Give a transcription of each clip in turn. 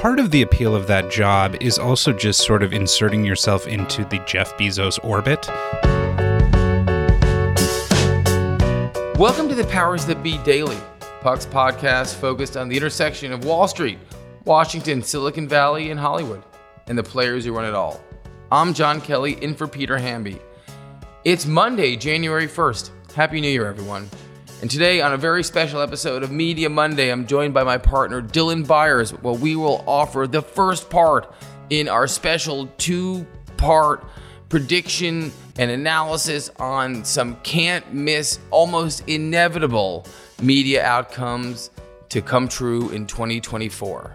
part of the appeal of that job is also just sort of inserting yourself into the Jeff Bezos orbit. Welcome to the Powers That Be Daily, Puck's podcast focused on the intersection of Wall Street, Washington, Silicon Valley, and Hollywood, and the players who run it all. I'm Jon Kelly, in for Peter Hamby. It's Monday, January 1st. Happy New Year, everyone. And today, on a very special episode of Media Monday, I'm joined by my partner, Dylan Byers. Well, we will offer the first part in our special two part prediction and analysis on some can't miss, almost inevitable media outcomes to come true in 2024.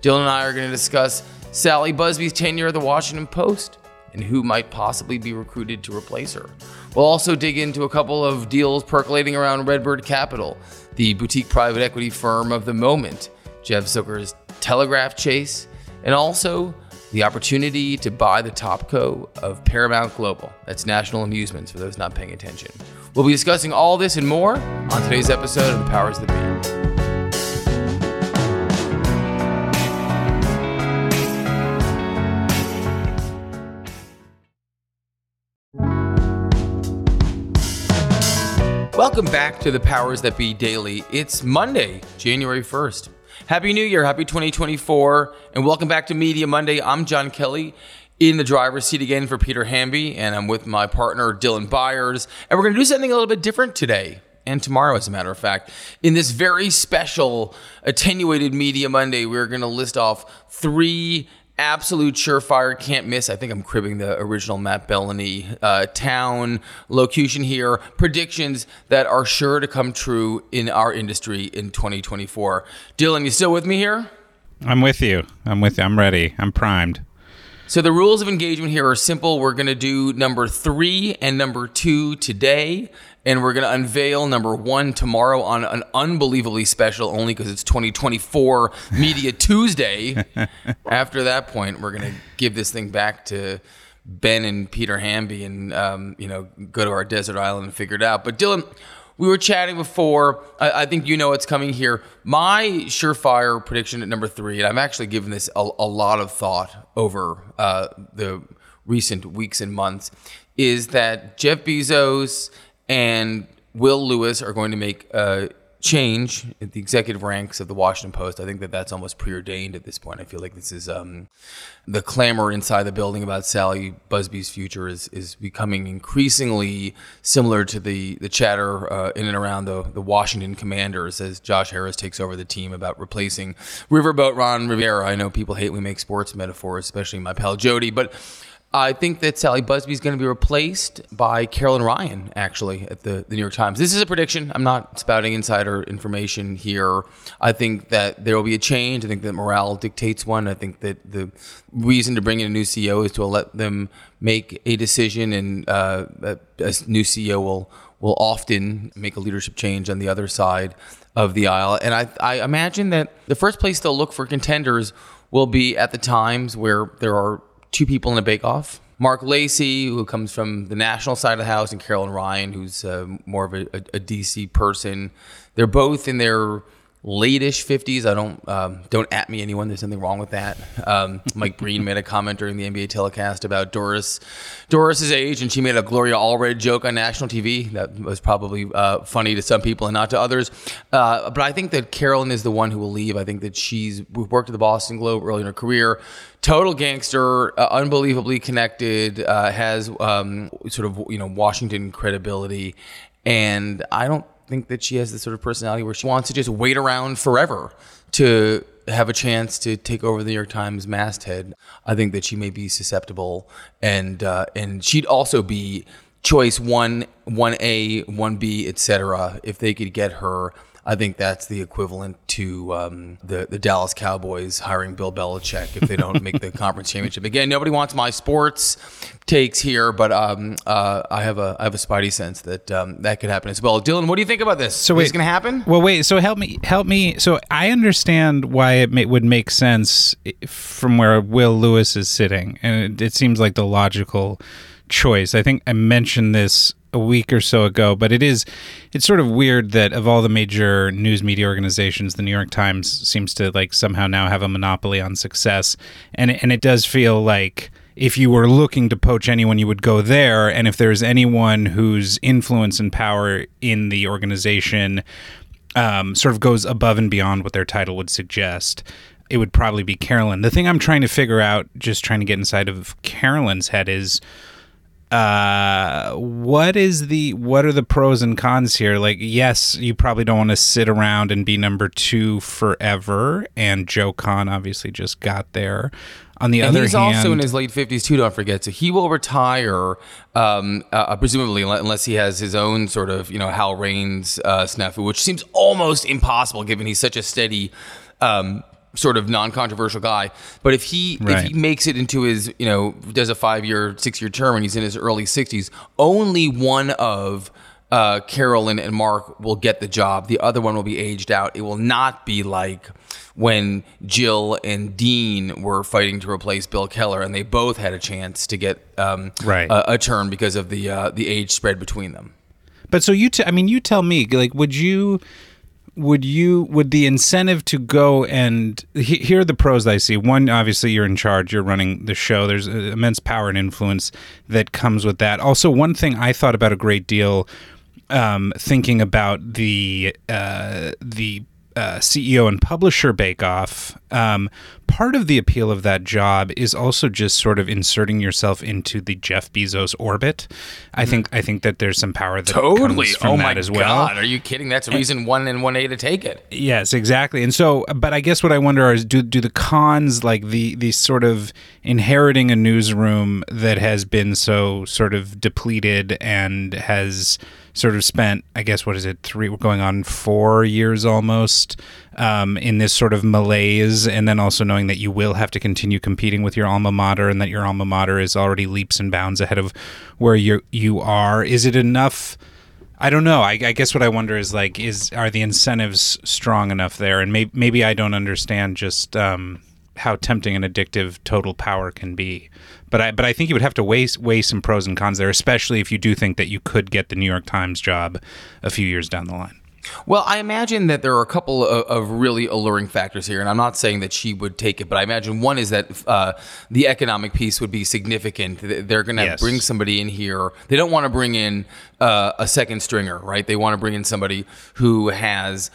Dylan and I are going to discuss Sally Buzbee's tenure at the Washington Post and who might possibly be recruited to replace her. We'll also dig into a couple of deals percolating around Redbird Capital, the boutique private equity firm of the moment, Jeff Zucker's Telegraph Chase, and also the opportunity to buy the top co of Paramount Global. That's National Amusements for those not paying attention. We'll be discussing all this and more on today's episode of The Powers That Be. Welcome back to the Powers That Be Daily. It's Monday, January 1st. Happy New Year, happy 2024, and welcome back to Media Monday. I'm Jon Kelly in the driver's seat again for Peter Hamby, and I'm with my partner Dylan Byers, and we're going to do something a little bit different today and tomorrow, as a matter of fact. In this very special attenuated Media Monday, we're going to list off three absolute surefire can't miss. I think I'm cribbing the original Matt Belloni uh, town locution here. Predictions that are sure to come true in our industry in 2024. Dylan, you still with me here? I'm with you. I'm with you. I'm ready. I'm primed. So the rules of engagement here are simple. We're going to do number three and number two today and we're going to unveil number one tomorrow on an unbelievably special, only because it's 2024 Media Tuesday. After that point, we're going to give this thing back to Ben and Peter Hamby and, um, you know, go to our desert island and figure it out. But Dylan, we were chatting before. I, I, think you know what's coming here. My surefire prediction at number three, and I've actually given this a, a lot of thought over uh, the recent weeks and months, is that Jeff Bezos and Will Lewis are going to make a change at the executive ranks of the Washington Post. I think that that's almost preordained at this point. I feel like this is um, the clamor inside the building about Sally Buzbee's future is is becoming increasingly similar to the the chatter uh, in and around the the Washington Commanders as Josh Harris takes over the team about replacing Riverboat Ron Rivera. I know people hate we make sports metaphors, especially my pal Jody, but I think that Sally Buzbee is going to be replaced by Carolyn Ryan, actually, at the, the New York Times. This is a prediction. I'm not spouting insider information here. I think that there will be a change. I think that morale dictates one. I think that the reason to bring in a new CEO is to let them make a decision, and uh, a, a new CEO will will often make a leadership change on the other side of the aisle. And I, I imagine that the first place they'll look for contenders will be at the times where there are two people in a bake-off. Marc Lacey, who comes from the national side of the house, and Carolyn Ryan, who's uh, more of a, a, a, DC person. They're both in their late-ish 50s. I don't um, don't at me anyone. There's nothing wrong with that. Um, Mike Breen made a comment during the NBA telecast about Doris Doris's age, and she made a Gloria Allred joke on national TV that was probably uh, funny to some people and not to others. Uh, but I think that Carolyn is the one who will leave. I think that she's worked at the Boston Globe early in her career. Total gangster, uh, unbelievably connected, uh, has um, sort of you know Washington credibility, and I don't think that she has the sort of personality where she wants to just wait around forever to have a chance to take over the New York Times masthead. I think that she may be susceptible, and uh, and she'd also be choice one, one A, one B, etc. If they could get her I think that's the equivalent to um, the the Dallas Cowboys hiring Bill Belichick if they don't make the conference championship again. Nobody wants my sports takes here, but um, uh, I have a I have a spidey sense that um, that could happen as well. Dylan, what do you think about this? So is going to happen? Well, wait. So help me help me. So I understand why it may, would make sense from where Will Lewis is sitting, and it, it seems like the logical choice. I think I mentioned this a week or so ago, but it is it's sort of weird that of all the major news media organizations, the New York Times seems to like somehow now have a monopoly on success, and and it does feel like if you were looking to poach anyone, you would go there, and if there's anyone whose influence and power in the organization um, sort of goes above and beyond what their title would suggest. It would probably be Carolyn. The thing I'm trying to figure out, just trying to get inside of Carolyn's head, is uh what is the what are the pros and cons here like yes you probably don't want to sit around and be number two forever and joe kahn obviously just got there on the And other he's hand also in his late fifties too. Don't forget. So he will retire, um, uh, presumably, unless he has his own sort of you know Howell Raines uh, snafu, which seems almost impossible given he's such a steady. Um, sort of non-controversial guy but if he Right. if he makes it into his you know does a five-year six-year term and he's in his early 60s only one of uh, Carolyn and Marc will get the job. The other one will be aged out. It will not be like when Jill and Dean were fighting to replace Bill Keller, and they both had a chance to get um, Right. a, a turn because of the uh, the age spread between them. But so you, t- I mean, you tell me, like, would you, would you, would the incentive to go and he- here are the pros I see. One, obviously, you're in charge, you're running the show. There's uh, immense power and influence that comes with that. Also, one thing I thought about a great deal, um, thinking about the uh, the uh, CEO and publisher bake off, um, part of the appeal of that job is also just sort of inserting yourself into the Jeff Bezos orbit. I think I think that there's some power that comes from Oh that my as well. god, are you kidding? That's a reason one and one A to take it. Yes, exactly. And so, but I guess what I wonder is, do do the cons like the the sort of inheriting a newsroom that has been so sort of depleted and has sort of spent, I guess, what is it, three, we're going on four years almost um, in this sort of malaise, and then also knowing that you will have to continue competing with your alma mater, and that your alma mater is already leaps and bounds ahead of where you you are. Is it enough? I don't know. I, I guess what I wonder is like, is are the incentives strong enough there? And maybe maybe I don't understand just um, how tempting and addictive total power can be. But I but I think you would have to weigh weigh some pros and cons there, especially if you do think that you could get the New York Times job a few years down the line. Well, I imagine that there are a couple of, of really alluring factors here, and I'm not saying that she would take it, but I imagine one is that uh, the economic piece would be significant. They're going to Yes. bring somebody in here. They don't want to bring in uh, a second stringer, right? They want to bring in somebody who has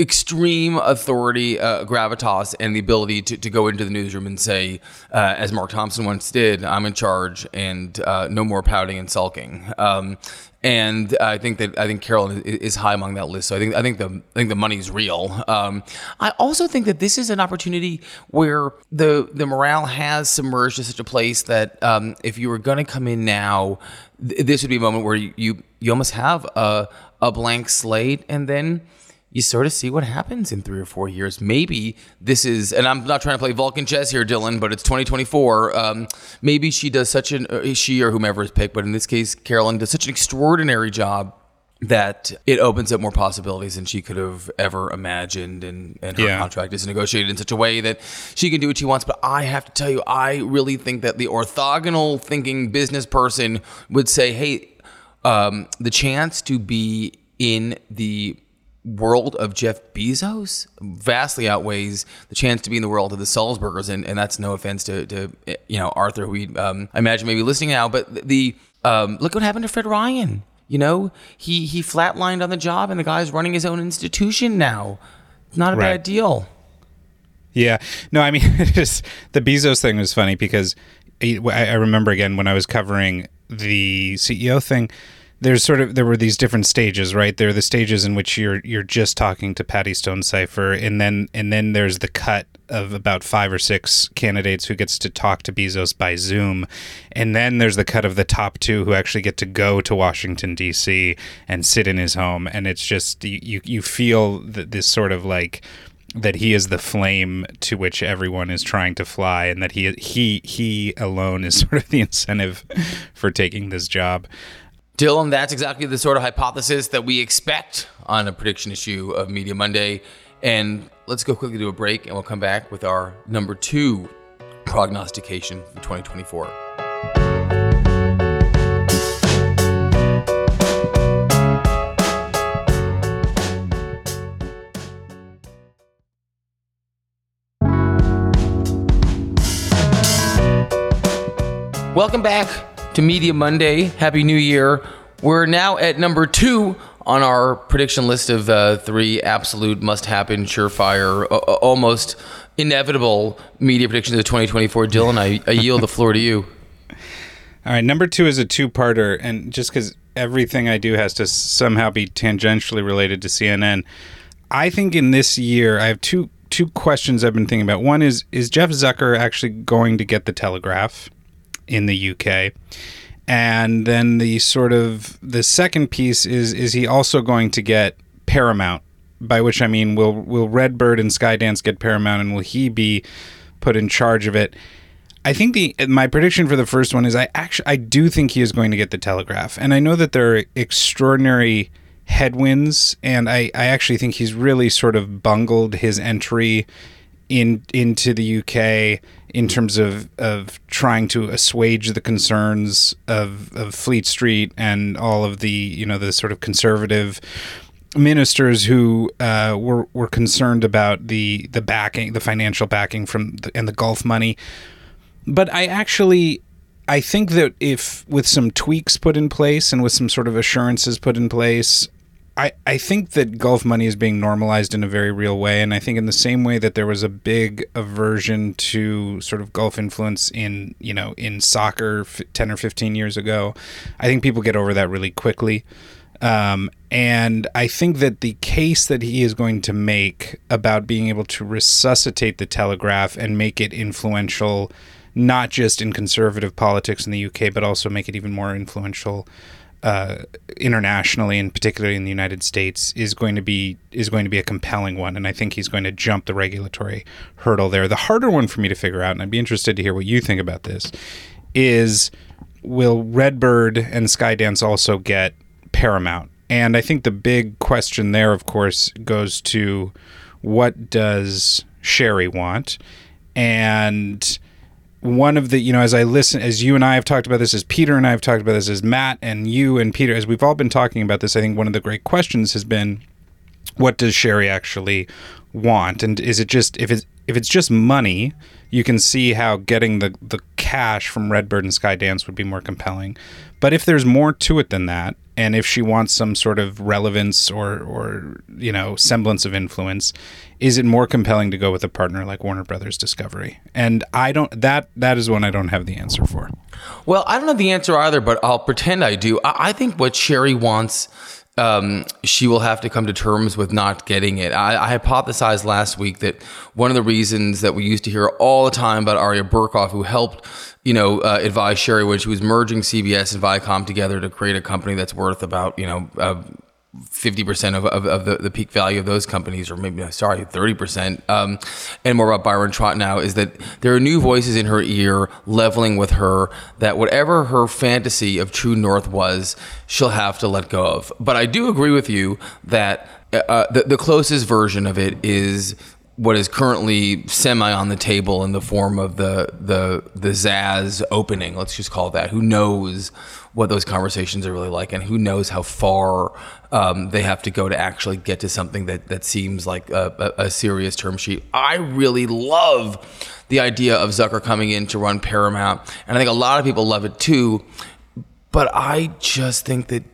extreme authority, uh, gravitas, and the ability to, to go into the newsroom and say, uh, as Mark Thompson once did, I'm in charge and uh, no more pouting and sulking. Um, and I think that I think Carolyn is, high among that list. So I think I think the I think the money's real. Um, I also think that this is an opportunity where the the morale has submerged to such a place that um, if you were going to come in now, th- this would be a moment where you you, you almost have a a blank slate, and then you sort of see what happens in three or four years. Maybe this is, and I'm not trying to play Vulcan chess here, Dylan, but it's 2024. Um, maybe she does such an, uh, she or whomever is picked, but in this case, Carolyn does such an extraordinary job that it opens up more possibilities than she could have ever imagined. And, and her Yeah. contract is negotiated in such a way that she can do what she wants. But I have to tell you, I really think that the orthogonal thinking business person would say, hey, um, the chance to be in the world of Jeff Bezos vastly outweighs the chance to be in the world of the Sulzbergers, and, and that's no offense to, to you know Arthur, who we um, I imagine maybe listening now, but the um, look what happened to Fred Ryan. You know, he he flatlined on the job, and the guy's running his own institution now. Not a Right. bad deal. Yeah. No, I mean, just the Bezos thing was funny because I, I remember again when I was covering the CEO thing. There's sort of there were these different stages, right? There are the stages in which you're you're just talking to Patty Stonesifer, and then and then there's the cut of about five or six candidates who gets to talk to Bezos by Zoom, and then there's the cut of the top two who actually get to go to Washington D.C. and sit in his home, and it's just you you, you feel that this sort of like that he is the flame to which everyone is trying to fly and that he he he alone is sort of the incentive for taking this job Dylan, that's exactly the sort of hypothesis that we expect on a prediction issue of Media Monday. And let's go quickly to a break and we'll come back with our number two prognostication for 2024. Welcome back to Media Monday. Happy New Year. We're now at number two on our prediction list of uh, three absolute must happen, surefire, almost inevitable media predictions of 2024. Dylan, I, I yield the floor to you. All right, number two is a two-parter, and just because everything I do has to somehow be tangentially related to CNN, I think in this year I have two two questions I've been thinking about. One is is Jeff Zucker actually going to get the Telegraph in the UK? And then the sort of the second piece is is he also going to get Paramount? By which I mean will will Redbird and Skydance get Paramount and will he be put in charge of it? I think the my prediction for the first one is I actually I do think he is going to get the Telegraph, and I know that there are extraordinary headwinds, and I I actually think he's really sort of bungled his entry in into the UK in terms of of trying to assuage the concerns of of Fleet Street and all of the you know the sort of conservative ministers who uh, were were concerned about the the backing, the financial backing from the, and the Gulf money. But I actually I think that if with some tweaks put in place and with some sort of assurances put in place, I, I think that Gulf money is being normalized in a very real way. And I think in the same way that there was a big aversion to sort of Gulf influence in, you know, in soccer 10 or 15 years ago, I think people get over that really quickly. Um, and I think that the case that he is going to make about being able to resuscitate the telegraph and make it influential not just in conservative politics in the UK, but also make it even more influential uh, internationally, and particularly in the United States, is going to be is going to be a compelling one. And I think he's going to jump the regulatory hurdle there. The harder one for me to figure out, and I'd be interested to hear what you think about this, is will Redbird and Skydance also get Paramount? And I think the big question there, of course, goes to what does Shari want? And one of the you know as i listen as you and i have talked about this as peter and i have talked about this as matt and you and peter as we've all been talking about this i think one of the great questions has been what does shari actually want and is it just if it's if it's just money you can see how getting the the cash from redbird and skydance would be more compelling but if there's more to it than that and if she wants some sort of relevance or or you know semblance of influence is it more compelling to go with a partner like Warner Brothers Discovery? And I don't that that is one I don't have the answer for. Well, I don't have the answer either, but I'll pretend I do. I, I think what Shari wants um, she will have to come to terms with not getting it. I, I, hypothesized last week that one of the reasons that we used to hear all the time about Aria Berkoff, who helped, you know, uh, advise Shari when she was merging CBS and Viacom together to create a company that's worth about, you know, uh, fifty percent of, of, of, the, the peak value of those companies, or maybe sorry, thirty percent, um, and more about Byron Trott now is that there are new voices in her ear, leveling with her that whatever her fantasy of True North was, she'll have to let go of. But I do agree with you that uh, the, the closest version of it is what is currently semi on the table in the form of the the the Zaz opening. Let's just call it that. Who knows what those conversations are really like, and who knows how far um, they have to go to actually get to something that that seems like a, a, a serious term sheet. I really love the idea of Zucker coming in to run Paramount, and I think a lot of people love it too. But I just think that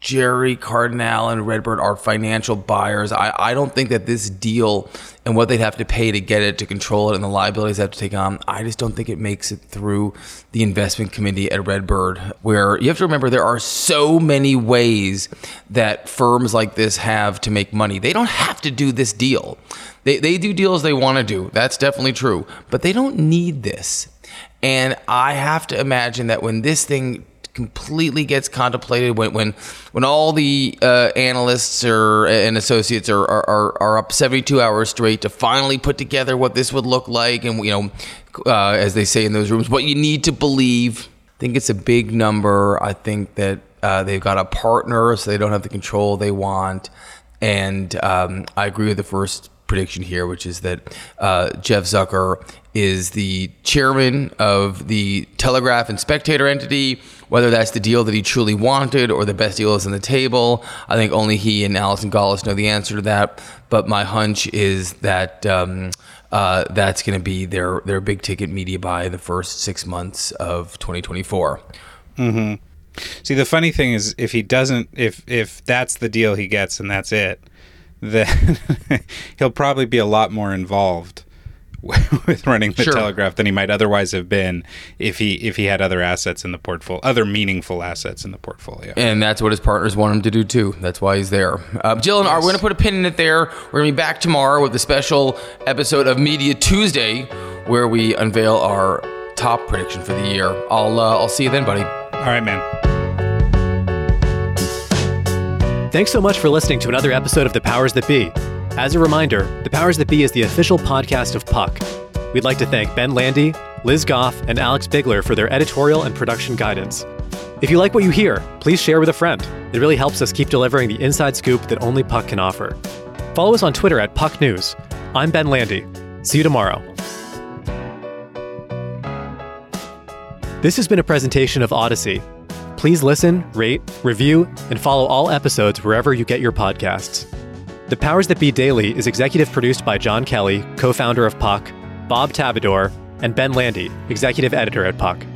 Gerry Cardinale and Redbird are financial buyers. I, I don't think that this deal and what they'd have to pay to get it, to control it, and the liabilities they have to take on, I just don't think it makes it through the investment committee at Redbird. Where you have to remember there are so many ways that firms like this have to make money. They don't have to do this deal. They, they do deals they want to do. That's definitely true. But they don't need this. And I have to imagine that when this thing completely gets contemplated when when when all the uh, analysts or and associates are, are are up 72 hours straight to finally put together what this would look like and you know uh, as they say in those rooms what you need to believe. I think it's a big number. I think that uh, they've got a partner so they don't have the control they want. And um, I agree with the first prediction here, which is that uh, Jeff Zucker is the chairman of the Telegraph and Spectator entity Whether that's the deal that he truly wanted or the best deal is on the table, I think only he and Allison Gollust know the answer to that. But my hunch is that um, uh, that's going to be their their big ticket media buy the first six months of 2024. See, the funny thing is, if he doesn't, if if that's the deal he gets and that's it, then he'll probably be a lot more involved with running the Sure. Telegraph than he might otherwise have been if he if he had other assets in the portfolio, other meaningful assets in the portfolio. And that's what his partners want him to do too. That's why he's there. Uh, Jill and Art, we're going to put a pin in it there. We're going to be back tomorrow with a special episode of Media Tuesday where we unveil our top prediction for the year. I'll uh, I'll see you then, buddy. All right, man. Thanks so much for listening to another episode of The Powers That Be. As a reminder, The Powers That Be is the official podcast of Puck. We'd like to thank Ben Landy, Liz Goff, and Alex Bigler for their editorial and production guidance. If you like what you hear, please share with a friend. It really helps us keep delivering the inside scoop that only Puck can offer. Follow us on Twitter at Puck News. I'm Ben Landy. See you tomorrow. This has been a presentation of Audacy. Please listen, rate, review, and follow all episodes wherever you get your podcasts. The Powers That Be Daily is executive produced by Jon Kelly, co founder of Puck, Bob Tabador, and Ben Landy, executive editor at Puck.